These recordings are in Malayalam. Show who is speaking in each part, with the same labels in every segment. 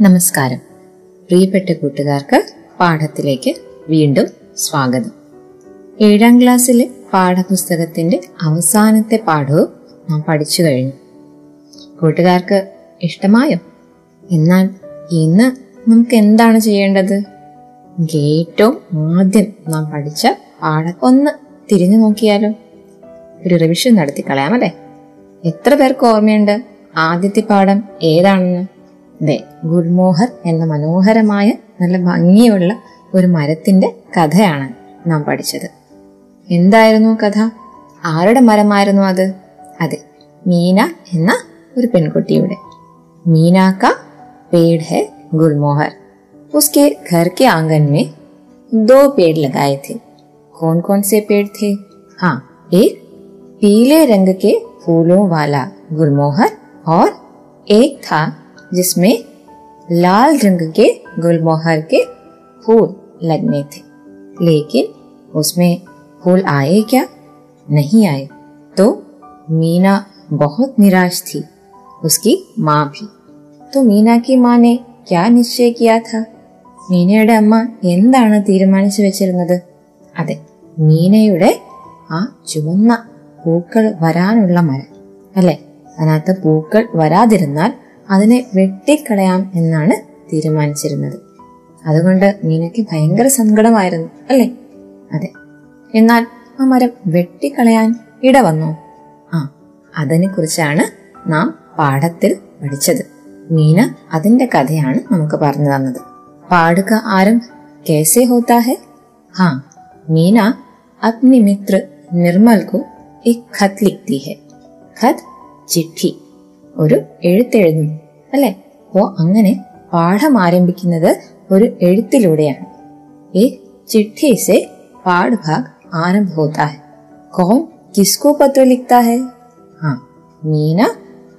Speaker 1: നമസ്കാരം. പ്രിയപ്പെട്ട കൂട്ടുകാർക്ക് പാഠത്തിലേക്ക് വീണ്ടും സ്വാഗതം. ഏഴാം ക്ലാസ്സിലെ പാഠപുസ്തകത്തിന്റെ അവസാനത്തെ പാഠവും നാം പഠിച്ചു കഴിഞ്ഞു. കൂട്ടുകാർക്ക് ഇഷ്ടമായോ? എന്നാൽ ഇന്ന് നമുക്ക് എന്താണ് ചെയ്യേണ്ടത്? ഏറ്റവും ആദ്യം നാം പഠിച്ച പാഠം ഒന്ന് തിരിഞ്ഞു നോക്കിയാലോ? ഒരു റിവിഷൻ നടത്തി കളയാമല്ലേ എത്ര പേർക്ക് ഓർമ്മയുണ്ട്? ആദ്യത്തെ പാഠം ഏതാണെന്ന്? അതെ ഗുൽമോഹർ എന്ന മനോഹരമായ നല്ല ഭംഗിയുള്ള ഒരു മരത്തിന്റെ കഥയാണ് നാം പഠിച്ചത് എന്തായിരുന്നു കഥ ആരുടെ മരമായിരുന്നു അത് അതെ മീന എന്ന ഒരു പെൺകുട്ടിയുടെ मीना का पेड़ है गुलमोहर उसके घर के आंगन में दो पेड़ लगाए थे कौन कौन से पेड़ थे हाँ एक पीले रंग के फूलों वाला गुलमोहर और एक था जिसमें लाल रंग के गुलमोहर के फूल लगने थे लेकिन उसमें फूल आए क्या नहीं आए तो मीना बहुत निराश थी उसकी माँ भी तो മീന की माँ ने क्या निश्चय किया था മീനയുടെ അമ്മ എന്താണ് തീരുമാനിച്ചു വെച്ചിരുന്നത് അതെ മീനയുടെ ആ ചുവന്ന പൂക്കൾ വരാനുള്ള മരം അല്ലെ അതിനകത്ത് പൂക്കൾ വരാതിരുന്നാൽ അതിനെ വെട്ടിക്കളയാം എന്നാണ് തീരുമാനിച്ചിരുന്നത് അതുകൊണ്ട് മീനയ്ക്ക് ഭയങ്കര സങ്കടമായിരുന്നു അല്ലെ അതെ എന്നാൽ ആ മരം വെട്ടിക്കളയാൻ ഇടവന്നോ ആ അതിനെ കുറിച്ചാണ് നാം പാഠത്തിൽ പഠിച്ചത് മീന അതിന്റെ കഥയാണ് നമുക്ക് പറഞ്ഞു തന്നത് പാടുക ആരം कैसे होता है हाँ मीना अपने मित्र निर्मल को एक खत लिखती है खत ചിട്ടി ഒരു എഴുത്തെഴുതുന്നു അല്ലെ അപ്പോ അങ്ങനെ പാഠം ആരംഭിക്കുന്നത് ഒരു എഴുത്തിലൂടെയാണ് एक चिट्ठी से पाठ भाग आरंभ होता है कौन किसको पत्र लिखता है हाँ मीना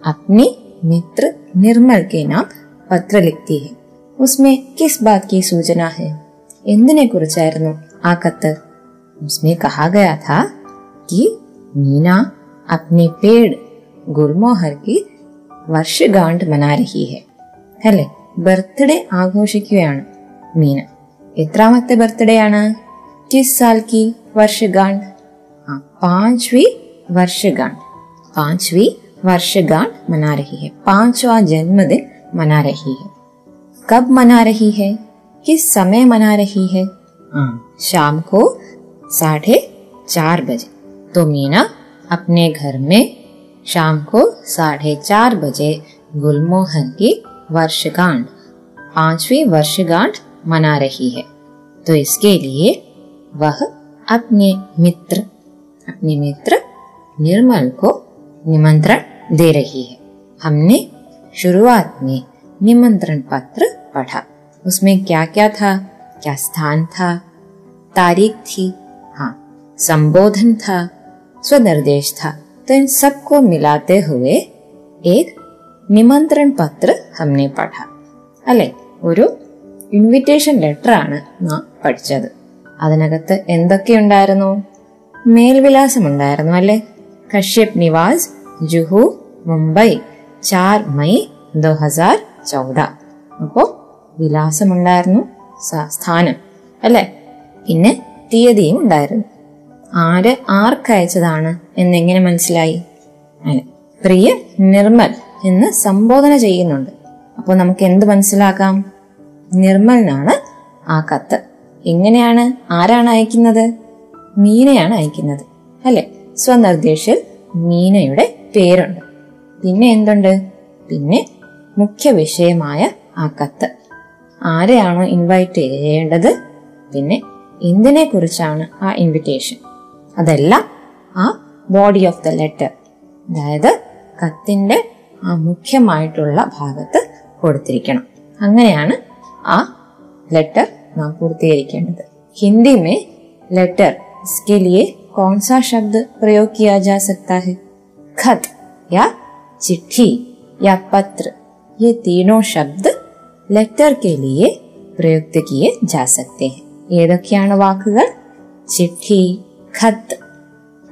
Speaker 1: अपने मित्र निर्मल के नाम पत्र लिखती है उसमें किस बात की सूचना है എന്തിനെ കുറിച്ചായിരുന്നു ആ കത്ത് उसमें कहा गया था कि मीना अपने पेड़ गुलमोहर की വർഷഗാണ്ട് മനാ രഹി ഹെ അല്ലെ ബർത്ത്ഡേ ആഘോഷിക്കുകയാണ് മീന എത്രാമത്തെ ബർത്ത്ഡേ ആണ് കിസ് സാൽ കി വർഷഗാണ്ട് ആ പാഞ്ച്വി വർഷഗാണ്ട് पांचवी वर्षगांठ मना रही है पांचवा जन्मदिन मना रही है कब मना रही है किस समय मना रही है हाँ शाम को साढ़े चार बजे तो मीना अपने घर में शाम को साढ़े चार बजे गुलमोहर की वर्षगांठ, पांचवी वर्षगांठ मना रही है। तो इसके लिए वह अपने मित्र अपने मित्र निर्मल को निमंत्रण दे रही है। हमने शुरुआत में निमंत्रण पत्र पढ़ा। उसमें क्या क्या था? क्या स्थान था? तारीख थी? हाँ संबोधन था, स्वनिर्देश था। तो इन सबको मिलाते हुए एक निमंत्रण पत्र हमने पढ़ा അല്ലെ ഒരു ഇൻവിറ്റേഷൻ ലെറ്റർ ആണ് നാം പഠിച്ചത് അതിനകത്ത് എന്തൊക്കെയുണ്ടായിരുന്നു മേൽവിലാസം ഉണ്ടായിരുന്നു അല്ലെ കശ്യപ് നിവാസ് ജുഹു മുംബൈ ചാർ മെയ് ദോ ഹസാർ ചൗദ അപ്പോ വിലാസമുണ്ടായിരുന്നു സ- സ്ഥാനം അല്ലെ പിന്നെ തീയതിയും ഉണ്ടായിരുന്നു ആര് ആർക്കയച്ചതാണ് എന്നെങ്ങനെ മനസ്സിലായി? പ്രിയ നിർമ്മൽ എന്ന് സംബോധന ചെയ്യുന്നുണ്ട്. അപ്പോൾ നമുക്ക് എന്ത് മനസ്സിലാക്കാം? നിർമ്മലിനാണ് ആ കത്ത്. എങ്ങനെയാണ്? ആരാണ് അയക്കുന്നത്? മീനയാണ് അയക്കുന്നത്. അല്ലെ? സ്വനിർദ്ദേശിൽ മീനയുടെ പേരുണ്ട്. പിന്നെ എന്തുണ്ട്? പിന്നെ മുഖ്യ വിഷയമായ ആ കത്ത്. ആരെയാണോ ഇൻവൈറ്റ് ചെയ്യേണ്ടത്? പിന്നെ എന്തിനെ കുറിച്ചാണ് ആ ഇൻവിറ്റേഷൻ അതെല്ലാം ആ ബോഡി ഓഫ് ദ ലെറ്റർ അതായത് കത്തിന്റെ ആ മുഖ്യമായിട്ടുള്ള ഭാഗത്ത് കൊടുത്തിരിക്കണം അങ്ങനെയാണ് ആ ലെറ്റർ നാം പൂർത്തീകരിക്കേണ്ടത് हिंदी में लेटर इसके लिए कौन सा शब्द प्रयोग किया जा सकता है खत या चिट्ठी या पत्र ये तीनों शब्द ലെറ്റർ के लिए പ്രയുക്ത किए जा सकते हैं ഏതൊക്കെയാണ് വാക്കുകൾ ചിഠി ഖത്ത്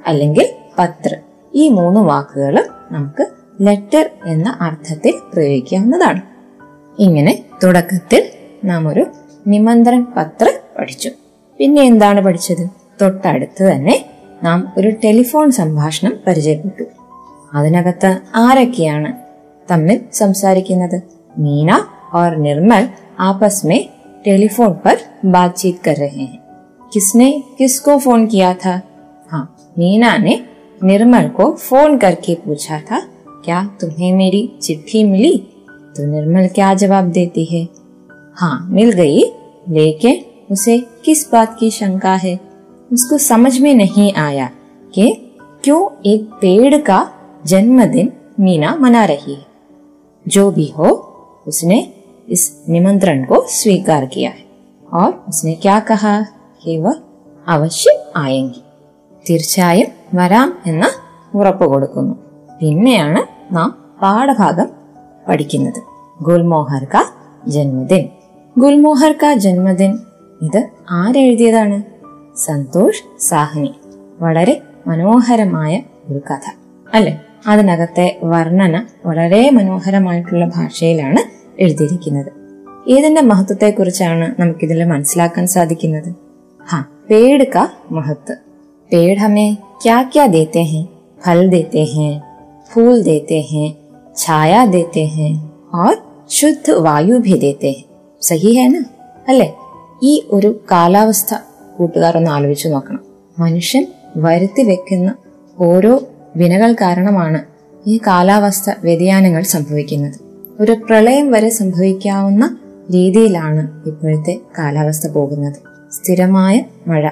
Speaker 1: അല്ലെങ്കിൽ പത്ര. ഈ മൂന്ന് വാക്കുകൾ നമുക്ക് ലെറ്റർ എന്ന അർത്ഥത്തിൽ പ്രയോഗിക്കാവുന്നതാണ്. ഇങ്ങനെ തുടക്കത്തിൽ നാം ഒരു നിമന്ത്രൺ പത്ര പഠിച്ചു. പിന്നെ എന്താണ് പഠിച്ചത്? തൊട്ടടുത്ത് തന്നെ നാം ഒരു ടെലിഫോൺ സംഭാഷണം പരിചയപ്പെട്ടു. അതിനകത്ത് ആരൊക്കെയാണ് തമ്മിൽ സംസാരിക്കുന്നത്? മീന ഓർ നിർമ്മൽ ആപസ്മേ ടെലിഫോൺ പർ ബാത്ചീത് കർ രഹേ किसने किसको फ़ोन किया था? हाँ मीना ने निर्मल को फ़ोन करके पूछा था, क्या तुम्हें मेरी चिट्ठी मिली? तो निर्मल क्या जवाब देती है? हाँ मिल गई, लेकिन उसे किस बात की शंका है? उसको समझ में नहीं आया कि क्यों एक पेड़ का जन्मदिन मीना मना रही है। जो भी हो, उसने इस निमंत्रण को स्वीकार किया है। और उसने क्या कहा? ഇവ അവശ്യം ആയെങ്കിൽ തീർച്ചയായും വരാം എന്ന് ഉറപ്പ് കൊടുക്കുന്നു. പിന്നെയാണ് നാം പാഠഭാഗം പഠിക്കുന്നത്. ഗുൽമോഹർ കാ ജന്മദിൻ. ഗുൽമോഹർ കാ ജന്മദിൻ. ഇത് ആരെഴുതിയതാണ്? സന്തോഷ് സാഹ്നി. വളരെ മനോഹരമായ ഒരു കഥ. അല്ലെ? അതിനകത്തെ വർണന വളരെ മനോഹരമായിട്ടുള്ള ഭാഷയിലാണ് എഴുതിയിരിക്കുന്നത്. ഏതിന്റെ മഹത്വത്തെക്കുറിച്ചാണ് നമുക്കിതിൽ മനസ്സിലാക്കാൻ സാധിക്കുന്നത്? हाँ पेड़ का महत्व पेड़ हमें क्या क्या देते हैं फल देते हैं फूल देते हैं छाया देते हैं और शुद्ध वायु भी देते हैं സഹി ഹേ ന അല്ലേ ഈ ഒരു കാലാവസ്ഥ കൂട്ടുകാർ ഒന്ന് ആലോചിച്ചു നോക്കണം മനുഷ്യൻ വരുത്തി വെക്കുന്ന ഓരോ വിനകൾ കാരണമാണ് ഈ കാലാവസ്ഥ വ്യതിയാനങ്ങൾ സംഭവിക്കുന്നത് ഒരു പ്രളയം വരെ സംഭവിക്കാവുന്ന രീതിയിലാണ് ഇപ്പോഴത്തെ കാലാവസ്ഥ പോകുന്നത് സ്ഥിരമായ മഴ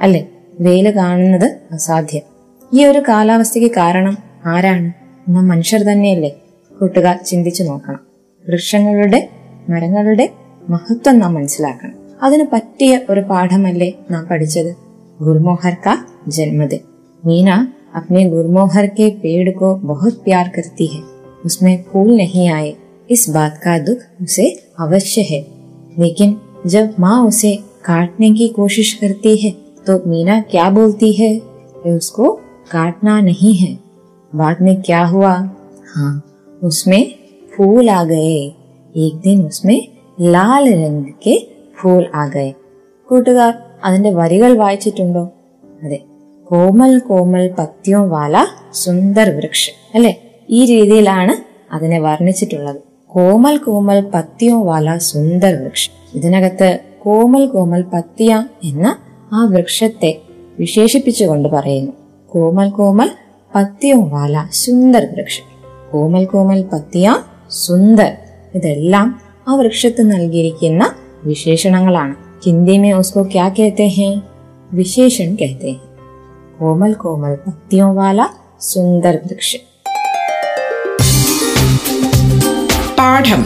Speaker 1: അല്ലെ വെയില് കാണുന്നത് അസാധ്യം ഈ ഒരു കാലാവസ്ഥയ്ക്ക് കാരണം ആരാണ് നാം മനുഷ്യർ തന്നെയല്ലേ കൂട്ടുകാർ ചിന്തിച്ചു നോക്കണം വൃക്ഷങ്ങളുടെ മരങ്ങളുടെ മഹത്വം നാം മനസ്സിലാക്കണം അതിന് പറ്റിയ ഒരു പാഠമല്ലേ നാം പഠിച്ചത് ഗുൽമോഹർ കാ ജന്മദിൻ मीना अपने गुरमोहर के पेड़ को बहुत प्यार करती है उसमें फूल नहीं आए इस बात का दुख उसे अवश्य है लेकिन जब माँ उसे काटने की कोशिश करती है तो मीना क्या बोलती है कि उसको काटना नहीं है बाद में क्या हुआ हाँ उसमें फूल आ गए एक दिन उसमें लाल रंग के फूल आ गए കൂട്ടുകാർ അതിന്റെ വരികൾ വായിച്ചിട്ടുണ്ടോ അതെ കോമൽ കോമൽ പത്യോ വാല സുന്ദർ വൃക്ഷ അല്ലെ ഈ രീതിയിലാണ് അതിനെ വർണ്ണിച്ചിട്ടുള്ളത് കോമൽ കോമൽ പത്യോ വാല സുന്ദർ വൃക്ഷ ഇതിനകത്ത് കോമൽ കോമൽ പത്തിയ എന്ന ആ വൃക്ഷത്തെ വിശേഷിപ്പിച്ചുകൊണ്ട് പറയുന്നു. കോമൽ കോമൽ പത്തിയോ വാല സുന്ദർ വൃക്ഷം. കോമൽ കോമൽ പത്തിയ സുന്ദർ. ഇതെല്ലാം ആ വൃക്ഷത്ത് നൽകിയിരിക്കുന്ന വിശേഷണങ്ങളാണ്. ഹിന്ദിമേ ഓസ്കോ ഉസ്കോ ക്യാ കേത്തെ ഹേ? വിശേഷൺ കേത്തെ ഹേ. കോമൽ കോമൽ പത്തിയോ വാല സുന്ദർ വൃക്ഷം.
Speaker 2: പാഠം.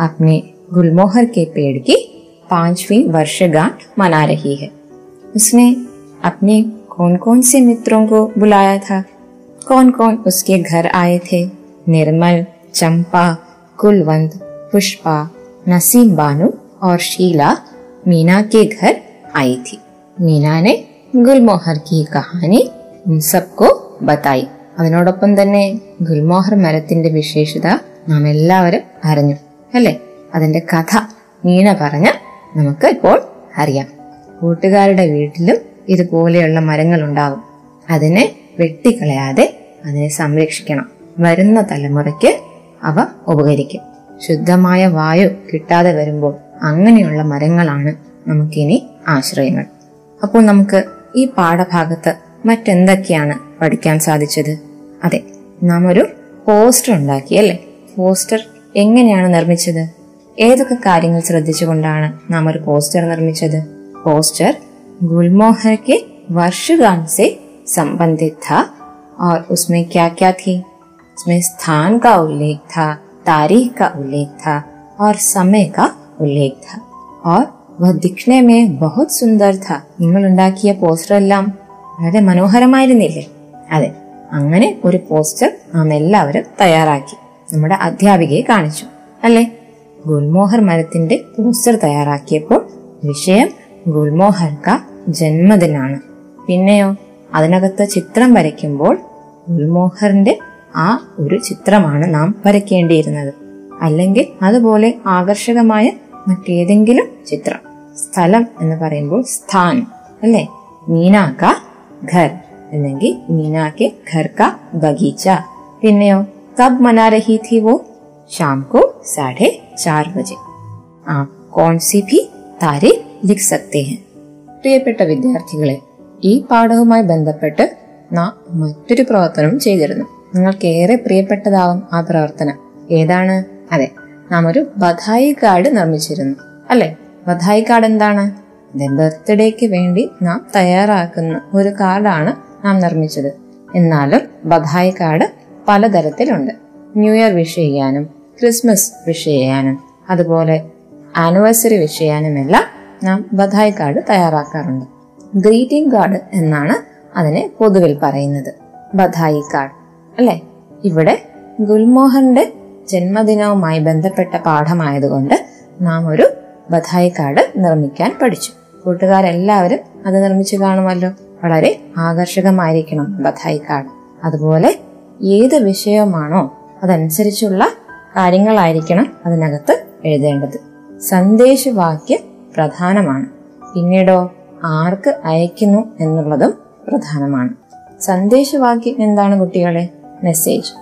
Speaker 1: अपने गुलमोहर के पेड़ की पांचवी वर्षगांठ मना रही है उसने अपने कौन कौन से मित्रों को बुलाया था कौन कौन उसके घर आए थे निर्मल चंपा कुलवंत पुष्पा नसीम बानु और शीला मीना के घर आई थी मीना ने गुलमोहर की कहानी उन सबको बताई അതിനോടൊപ്പം തന്നെ ഗുൽമോഹർ മരത്തിന്റെ വിശേഷത നാം എല്ലാവരും അറിഞ്ഞു അല്ലേ? അതിന്റെ കഥ മീന പറഞ്ഞ് നമുക്ക് ഇപ്പോൾ അറിയാം. കൂട്ടുകാരുടെ വീട്ടിലും ഇതുപോലെയുള്ള മരങ്ങൾ ഉണ്ടാകും അതിനെ വെട്ടിക്കളയാതെ അതിനെ സംരക്ഷിക്കണം. വരുന്ന തലമുറയ്ക്ക് അവ ഉപകരിക്കും. ശുദ്ധമായ വായു കിട്ടാതെ വരുമ്പോൾ അങ്ങനെയുള്ള മരങ്ങളാണ് നമുക്കിനി ആശ്രയങ്ങൾ. അപ്പോൾ നമുക്ക് ഈ പാഠഭാഗത്ത് മറ്റെന്തൊക്കെയാണ് പഠിക്കാൻ സാധിച്ചത്? അതെ നാം ഒരു പോസ്റ്റർ ഉണ്ടാക്കി അല്ലേ? പോസ്റ്റർ എങ്ങനെയാണ് നിർമ്മിച്ചത് ഏതൊക്കെ കാര്യങ്ങൾ ശ്രദ്ധിച്ചുകൊണ്ടാണ് നാം ഒരു പോസ്റ്റർ നിർമ്മിച്ചത് പോസ്റ്റർ गुलमोहर के वर्षगांठ से संबंधित था और उसमें क्या क्या थी उसमें स्थान का उल्लेख था तारीख का उल्लेख था और समय का उल्लेख था और वह दिखने में बहुत സുന്ദർ था നിങ്ങൾ ഉണ്ടാക്കിയ പോസ്റ്റർ എല്ലാം വളരെ മനോഹരമായിരുന്നില്ലേ അതെ അങ്ങനെ ഒരു പോസ്റ്റർ നാം എല്ലാവരും തയ്യാറാക്കി നമ്മുടെ അധ്യാപികയെ കാണിച്ചു. അല്ലേ? ഗുൽമോഹർ മരത്തിന്റെ പോസ്റ്റർ തയ്യാറാക്കിയപ്പോൾ വിഷയം ഗുൽമോഹർ ക ജന്മദിനാണ്. പിന്നെയോ അതിനകത്ത് ചിത്രം വരയ്ക്കുമ്പോൾ ഗുൽമോഹറിന്റെ ആ ഒരു ചിത്രമാണ് നാം വരയ്ക്കേണ്ടിയിരുന്നത്. അല്ലെങ്കിൽ അതുപോലെ ആകർഷകമായ മറ്റേതെങ്കിലും ചിത്രം സ്ഥലം എന്ന് പറയുമ്പോൾ സ്ഥാൻ അല്ലേ? മീനാക്ക ഘർ അല്ലെങ്കിൽ മീനാക്കെ ഘർ ബഗീച്ച. പിന്നെയോ കബ് മനാ രഹി थी वो शाम को साढ़े चार बजे आप कौन सी भी तारीख लिख सकते हैं പ്രിയപ്പെട്ട വിദ്യാർത്ഥികളെ ഈ പാഠവുമായി ബന്ധപ്പെട്ട് നാം മറ്റൊരു പ്രവർത്തനം ചെയ്തിരുന്നു നിങ്ങൾക്ക് ഏറെ പ്രിയപ്പെട്ടതാവും ആ പ്രവർത്തനം ഏതാണ് അതെ നാം ഒരു ബധായി കാർഡ് നിർമ്മിച്ചിരുന്നു അല്ലെ ബധായി കാർഡ് എന്താണ് അതെ ബർത്ത്ഡേക്ക് വേണ്ടി നാം തയ്യാറാക്കുന്ന ഒരു കാർഡാണ് നാം നിർമ്മിച്ചത് എന്നാലും ബധായി കാർഡ് പലതരത്തിലുണ്ട്. ന്യൂ ഇയർ വിഷ് ചെയ്യാനും ക്രിസ്മസ് വിഷ് ചെയ്യാനും അതുപോലെ ആനിവേഴ്സറി വിഷ് ചെയ്യാനുമെല്ലാം നാം ബധായി കാർഡ് തയ്യാറാക്കാറുണ്ട്. ഗ്രീറ്റിംഗ് കാർഡ് എന്നാണ് അതിനെ പൊതുവിൽ പറയുന്നത്. ബധായി കാർഡ് അല്ലെ? ഇവിടെ ഗുൽമോഹന്റെ ജന്മദിനവുമായി ബന്ധപ്പെട്ട പാഠമായതുകൊണ്ട് നാം ഒരു ബധായി കാർഡ് നിർമ്മിക്കാൻ പഠിച്ചു. കൂട്ടുകാരെല്ലാവരും അത് നിർമ്മിച്ചു കാണുമല്ലോ? വളരെ ആകർഷകമായിരിക്കണം ബധായി കാർഡ് അതുപോലെ ഏത് വിഷയമാണോ അതനുസരിച്ചുള്ള കാര്യങ്ങളായിരിക്കണം അതിനകത്ത് എഴുതേണ്ടത്. സന്ദേശവാക്യം പ്രധാനമാണ്. പിന്നീടോ ആർക്ക് അയക്കുന്നു എന്നുള്ളതും പ്രധാനമാണ്. സന്ദേശവാക്യം എന്താണ് കുട്ടികളെ? മെസ്സേജ്.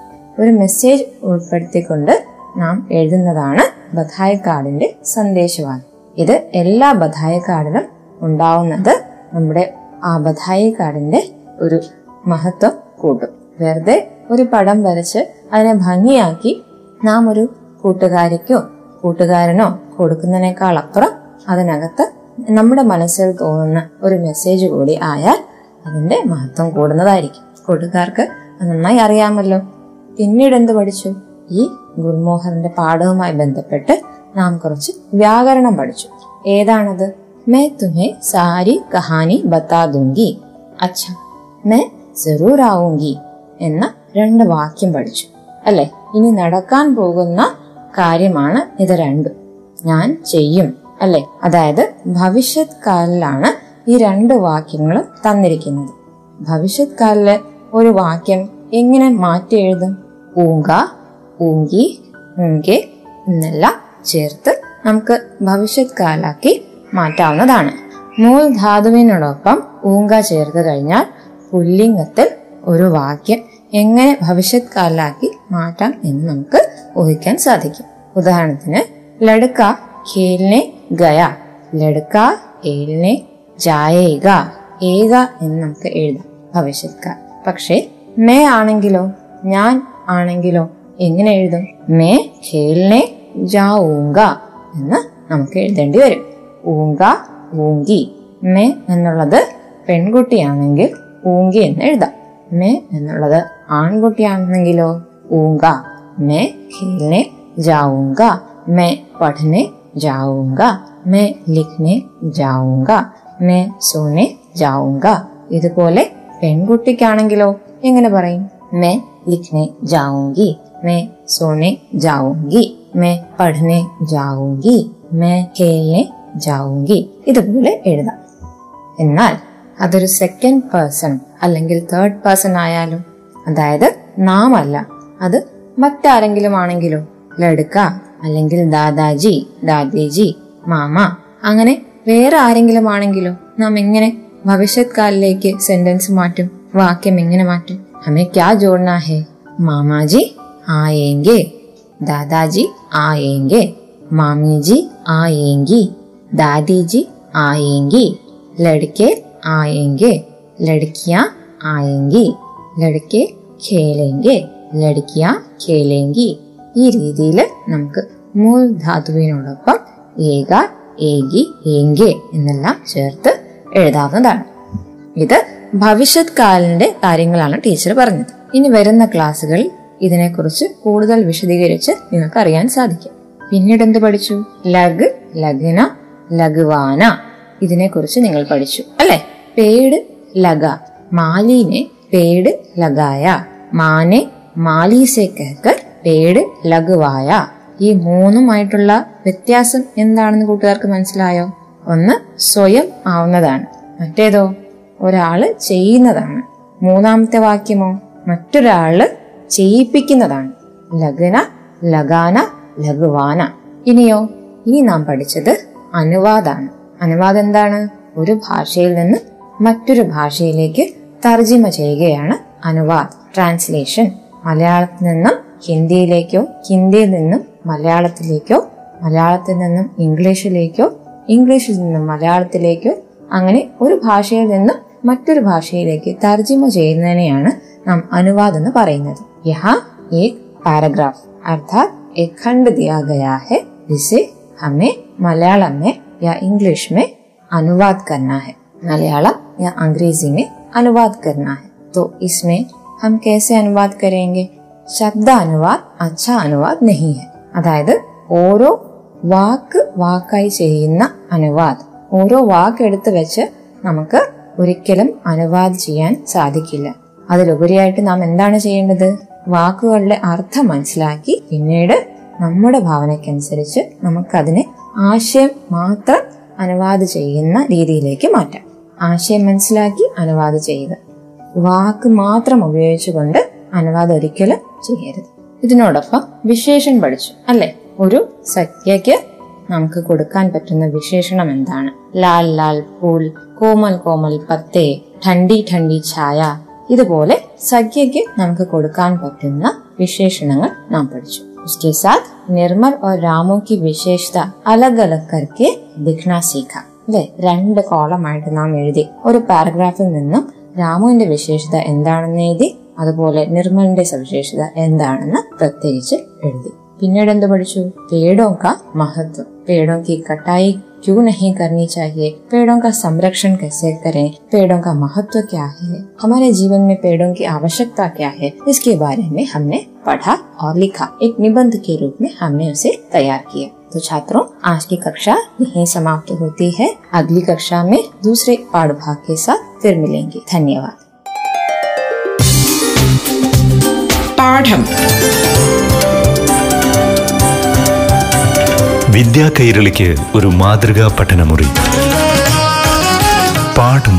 Speaker 1: ഒരു മെസ്സേജ് ഉൾപ്പെടുത്തിക്കൊണ്ട് നാം എഴുതുന്നതാണ് ബധായ കാർഡിന്റെ സന്ദേശവാക്യം. ഇത് എല്ലാ ബധായ കാർഡിലും ഉണ്ടാവുന്നത് നമ്മുടെ ആ ബധായ കാർഡിന്റെ ഒരു മഹത്വം കൂട്ടും. വെറുതെ ഒരു പടം വരച്ച് അതിനെ ഭംഗിയാക്കി നാം ഒരു കൂട്ടുകാരിക്കോ കൂട്ടുകാരനോ കൊടുക്കുന്നതിനേക്കാൾ അപ്പുറം അതിനകത്ത് നമ്മുടെ മനസ്സിൽ തോന്നുന്ന ഒരു മെസ്സേജ് കൂടി ആയാൽ അതിന്റെ മഹത്വം കൂടുന്നതായിരിക്കും. കൂട്ടുകാർക്ക് നന്നായി അറിയാമല്ലോ. പിന്നീട് എന്ത് പഠിച്ചു? ഈ ഗുൽമോഹറിന്റെ പാഠവുമായി ബന്ധപ്പെട്ട് നാം കുറച്ച് വ്യാകരണം പഠിച്ചു. ഏതാണത്? മേ തുമേ സാരി കഹാനി ബത്താ ദുങ്കി അച്ഛ മേ ജറൂർ ആവുങ്കി എന്ന രണ്ട് വാക്യം പഠിച്ചു. അല്ലെ? ഇനി നടക്കാൻ പോകുന്ന കാര്യമാണ് ഇത് രണ്ടും. ഞാൻ ചെയ്യും. അല്ലെ? അതായത് ഭവിഷ്യത് കാലിലാണ് ഈ രണ്ട് വാക്യങ്ങളും തന്നിരിക്കുന്നത്. ഭവിഷ്യത് കാലിലെ ഒരു വാക്യം എങ്ങനെ മാറ്റി എഴുതും? ഊങ്ക ഊങ്കി ഊങ്കെ എന്നെല്ലാം ചേർത്ത് നമുക്ക് ഭവിഷ്യത് കാലാക്കി മാറ്റാവുന്നതാണ്. മൂൽ ധാതുവിനോടൊപ്പം ഊങ്ക ചേർത്ത് കഴിഞ്ഞാൽ പുല്ലിംഗത്തിൽ ഒരു വാക്യം എങ്ങനെ ഭവിഷ്യത് കാലാക്കി മാറ്റാം എന്ന് നമുക്ക് ഊഹിക്കാൻ സാധിക്കും. ഉദാഹരണത്തിന് ലടുക്ക ഖേലിനെ ഗയ ലടുക്ക ഏലിനെ ജായേക ഏക എന്ന് നമുക്ക് എഴുതാം ഭവിഷ്യത് കാൽ പക്ഷേ മേ ആണെങ്കിലോ ഞാൻ ആണെങ്കിലോ എങ്ങനെ എഴുതും? മേ ഖേലിനെ ജാഊങ്ക എന്ന് നമുക്ക് എഴുതേണ്ടി വരും. ഊങ്ക ഊങ്കി. മേ എന്നുള്ളത് പെൺകുട്ടിയാണെങ്കിൽ ഊങ്കി എന്ന് എഴുതാം. മേ എന്നുള്ളത് ആൺകുട്ടിയാണെന്നെങ്കിലോ ഊങ്ക. മേ ഖേൽനെ ജാവുങ്ക. മേ പഠനെ ജാവുങ്ക. മേ ലിഖ്നെ ജാവുങ്ക. മേ സോനെ ജാവുങ്ക. ഇതുപോലെ പെൺകുട്ടിക്കാണെങ്കിലോ എങ്ങനെ പറയും? മേ ലിഖ്നെ ജാവുങ്കി. മേ സോനെ ജാവുങ്കി. മേ പഠനെ ജാവുങ്കി. മേ ഖേൽനെ ജാവുങ്കി. ഇതുപോലെ എഴുതാം. എന്നാൽ അതൊരു സെക്കൻഡ് പേഴ്സൺ അല്ലെങ്കിൽ തേർഡ് പേഴ്സൺ ആയാലും അതായത് നാം അല്ല അത് മറ്റാരെങ്കിലും ആണെങ്കിലും ലടുക്ക അല്ലെങ്കിൽ ദാദാജി ദാദേജി മാമ അങ്ങനെ വേറെ ആരെങ്കിലും ആണെങ്കിലും നാം എങ്ങനെ ഭവിഷ്യത് കാലിലേക്ക് സെന്റൻസ് മാറ്റും വാക്യം എങ്ങനെ മാറ്റും. ഹമേ ക്യാ ജോഡ്നാ ഹേ? മാമാജി ആയേങ്കെ. ദാദാജി ആയേങ്കെ. മാമിജി ആയേങ്കി. ദാദിജി ആയേങ്കി. ലടുക്കെ ആയേങ്കെ. लड़कियां आएंगी लड़के खेलेंगे ലടക്കിയ खेलेंगी ഈ രീതിയിൽ നമുക്ക് മൂൽ ധാതുവിനോടൊപ്പം ഏക ഏകി ഏങ്കെ എന്നെല്ലാം ചേർത്ത് എഴുതാവുന്നതാണ്. ഇത് ഭവിഷ്യത് കാലിന്റെ കാര്യങ്ങളാണ് ടീച്ചർ പറഞ്ഞത്. ഇനി വരുന്ന ക്ലാസ്സുകളിൽ ഇതിനെക്കുറിച്ച് കൂടുതൽ വിശദീകരിച്ച് നിങ്ങൾക്ക് അറിയാൻ സാധിക്കും. പിന്നീട് എന്ത് പഠിച്ചു? ലഗ് ലഗ്ന ലഘുവാന ഇതിനെക്കുറിച്ച് നിങ്ങൾ പഠിച്ചു അല്ലെ? പേട് ലഗ. മാലിനെ പേട് ലഗായ. മാനെ മാലി സെ കേക്കർ പേട് ലഘുവായ ഈ മൂന്നുമായിട്ടുള്ള വ്യത്യാസം എന്താണെന്ന് കൂട്ടുകാർക്ക് മനസ്സിലായോ? ഒന്ന് സ്വയം ആവുന്നതാണ്. മറ്റേതോ? ഒരാൾ ചെയ്യുന്നതാണ്. മൂന്നാമത്തെ വാക്യമോ? മറ്റൊരാൾ ചെയ്യിപ്പിക്കുന്നതാണ്. ലഗന ലഗാന ലഘുവാന ഇനിയോ ഇനി നാം പഠിച്ചത് അനുവാദാണ്. അനുവാദം എന്താണ്? ഒരു ഭാഷയിൽ നിന്ന് മറ്റൊരു ഭാഷയിലേക്ക് തർജിമ ചെയ്യുകയാണ് അനുവാദ് ട്രാൻസ്ലേഷൻ മലയാളത്തിൽ നിന്നും ഹിന്ദിയിലേക്കോ ഹിന്ദിയിൽ നിന്നും മലയാളത്തിലേക്കോ മലയാളത്തിൽ നിന്നും ഇംഗ്ലീഷിലേക്കോ ഇംഗ്ലീഷിൽ നിന്നും മലയാളത്തിലേക്കോ അങ്ങനെ ഒരു ഭാഷയിൽ നിന്നും മറ്റൊരു ഭാഷയിലേക്ക് തർജിമ ചെയ്യുന്നതിനെയാണ് നാം അനുവാദം എന്ന് പറയുന്നത് യഹാ ഏക് പാരഗ്രാഫ് अर्थात एक खंड दिया गया है जिसे हमें मलयालम में या इंग्लिश में अनुवाद करना है मलयालम या अंग्रेजी में अनुवाद करना है तो इसमें हम कैसे अनुवाद करेंगे ശബ്ദ അനുവാദ് അച്ഛ അനുവാദ് നഹി ഹെ അതായത് ഓരോ വാക്ക് വാക്കായി ചെയ്യുന്ന അനുവാദ് ഓരോ വാക്ക് എടുത്ത് വെച്ച് നമുക്ക് ഒരിക്കലും അനുവാദ് ചെയ്യാൻ സാധിക്കില്ല അതിലുപരിയായിട്ട് നാം എന്താണ് ചെയ്യേണ്ടത് വാക്കുകളുടെ അർത്ഥം മനസ്സിലാക്കി പിന്നീട് നമ്മുടെ ഭാവനയ്ക്കനുസരിച്ച് നമുക്കതിനെ ആശയം മാത്രം അനുവാദ് ചെയ്യുന്ന രീതിയിലേക്ക് മാറ്റാം ആശയം മനസ്സിലാക്കി അനുവാദ് ചെയ്യുക വാക്ക് മാത്രം ഉപയോഗിച്ചുകൊണ്ട് അനുവാദം ഒരിക്കലും ചെയ്യരുത് ഇതിനോടൊപ്പം വിശേഷൻ പഠിച്ചു അല്ലെ ഒരു സഖ്യക്ക് നമുക്ക് കൊടുക്കാൻ പറ്റുന്ന വിശേഷണം എന്താണ് ലാൽ ലാൽ പൂൽ കോമൽ കോമൽ പത്തേ ठंडी ठंडी ഛായ ഇതുപോലെ സഖ്യയ്ക്ക് നമുക്ക് കൊടുക്കാൻ പറ്റുന്ന വിശേഷണങ്ങൾ നാം പഠിച്ചു उसके साथ निर्मल और रामो की विशेषता अलग अलग करके दिखना सीखा അല്ലെ രണ്ട് കോളമായിട്ട് നാം എഴുതി ഒരു പാരഗ്രാഫിൽ നിന്നും രാമുവിന്റെ വിശേഷത എന്താണെന്ന് എഴുതി അതുപോലെ നിർമ്മലിന്റെ സവിശേഷത എന്താണെന്ന് പ്രത്യേകിച്ച് എഴുതി പിന്നീട് എന്ത് പഠിച്ചു पेड़ों का महत्व पेड़ों की कटाई क्यों नहीं करनी चाहिए पेड़ों का संरक्षण कैसे करें पेड़ों का महत्व क्या है हमारे जीवन में पेड़ों की आवश्यकता क्या है इसके बारे में हमने पढ़ा और लिखा एक निबंध के रूप में हमने उसे तैयार किया तो छात्रों आज की कक्षा यहीं समाप्त होती है अगली कक्षा में दूसरे पाठ भाग के साथ फिर मिलेंगे धन्यवाद
Speaker 2: പാഠം
Speaker 3: വിദ്യാ കൈരളിക്ക് ഒരു മാതൃകാ പഠനമുറി പാഠം